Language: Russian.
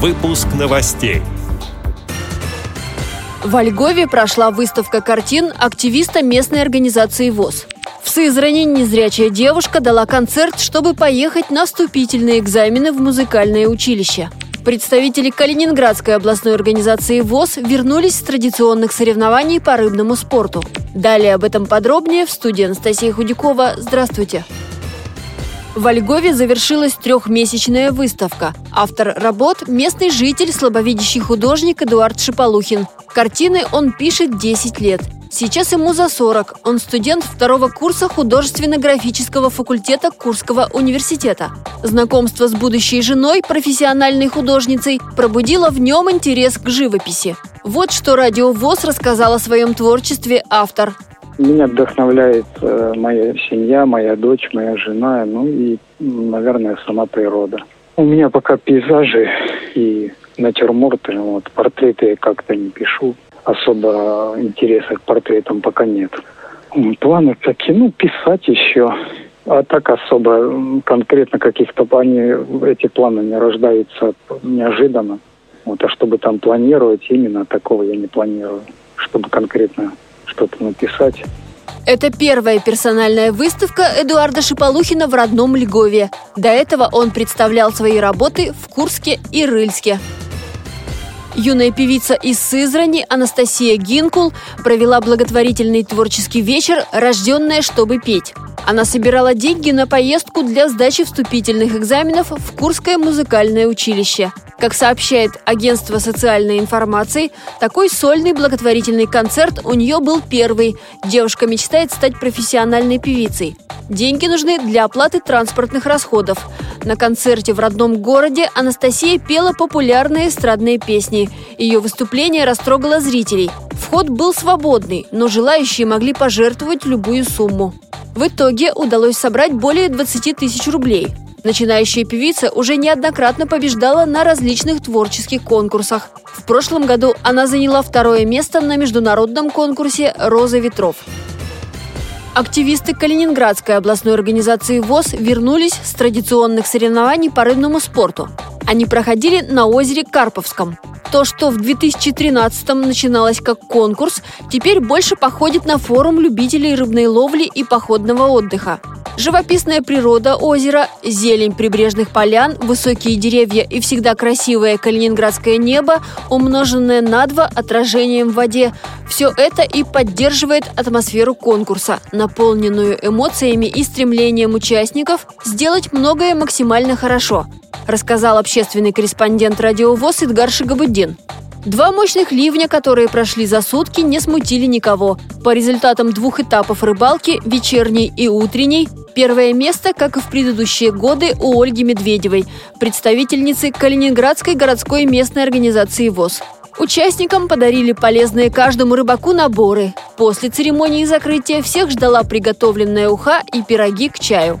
Выпуск новостей. В Львове прошла выставка картин активиста местной организации ВОЗ. В Сызрани незрячая девушка дала концерт, чтобы поехать на вступительные экзамены в музыкальное училище. Представители Калининградской областной организации ВОЗ вернулись с традиционных соревнований по рыбному спорту. Далее об этом подробнее в студии Анастасия Худякова. Здравствуйте! В Львове завершилась трехмесячная выставка. Автор работ – местный житель, слабовидящий художник Эдуард Шиполухин. Картины он пишет 10 лет. Сейчас ему за 40. Он студент второго курса художественно-графического факультета Курского университета. Знакомство с будущей женой, профессиональной художницей, пробудило в нем интерес к живописи. Вот что Радио ВОЗ рассказал о своем творчестве автор. Меня вдохновляет э, моя семья, моя дочь, моя жена, ну и, наверное, сама природа. У меня пока пейзажи и натюрморты, вот, портреты я как-то не пишу особо интереса к портретам пока нет. Планы такие, ну, писать еще. А так особо конкретно каких-то они, эти планы не рождаются неожиданно. Вот, а чтобы там планировать, именно такого я не планирую. Чтобы конкретно что-то написать. Это первая персональная выставка Эдуарда Шиполухина в родном Льгове. До этого он представлял свои работы в Курске и Рыльске. Юная певица из Сызрани Анастасия Гинкул провела благотворительный творческий вечер «Рожденная, чтобы петь». Она собирала деньги на поездку для сдачи вступительных экзаменов в Курское музыкальное училище. Как сообщает агентство социальной информации, такой сольный благотворительный концерт у нее был первый. Девушка мечтает стать профессиональной певицей. Деньги нужны для оплаты транспортных расходов. На концерте в родном городе Анастасия пела популярные эстрадные песни. Ее выступление растрогало зрителей. Вход был свободный, но желающие могли пожертвовать любую сумму. В итоге удалось собрать более 20 тысяч рублей. Начинающая певица уже неоднократно побеждала на различных творческих конкурсах. В прошлом году она заняла второе место на международном конкурсе «Роза ветров». Активисты Калининградской областной организации ВОЗ вернулись с традиционных соревнований по рыбному спорту. Они проходили на озере Карповском. То, что в 2013-м начиналось как конкурс, теперь больше походит на форум любителей рыбной ловли и походного отдыха. Живописная природа озера, зелень прибрежных полян, высокие деревья и всегда красивое калининградское небо, умноженное на два отражением в воде – все это и поддерживает атмосферу конкурса, наполненную эмоциями и стремлением участников сделать многое максимально хорошо, рассказал общественный корреспондент радио ВОЗ Идгар Шигабуддин. Два мощных ливня, которые прошли за сутки, не смутили никого. По результатам двух этапов рыбалки, вечерней и утренней, первое место, как и в предыдущие годы, у Ольги Медведевой, представительницы Калининградской городской местной организации ВОЗ. Участникам подарили полезные каждому рыбаку наборы. После церемонии закрытия всех ждала приготовленная уха и пироги к чаю.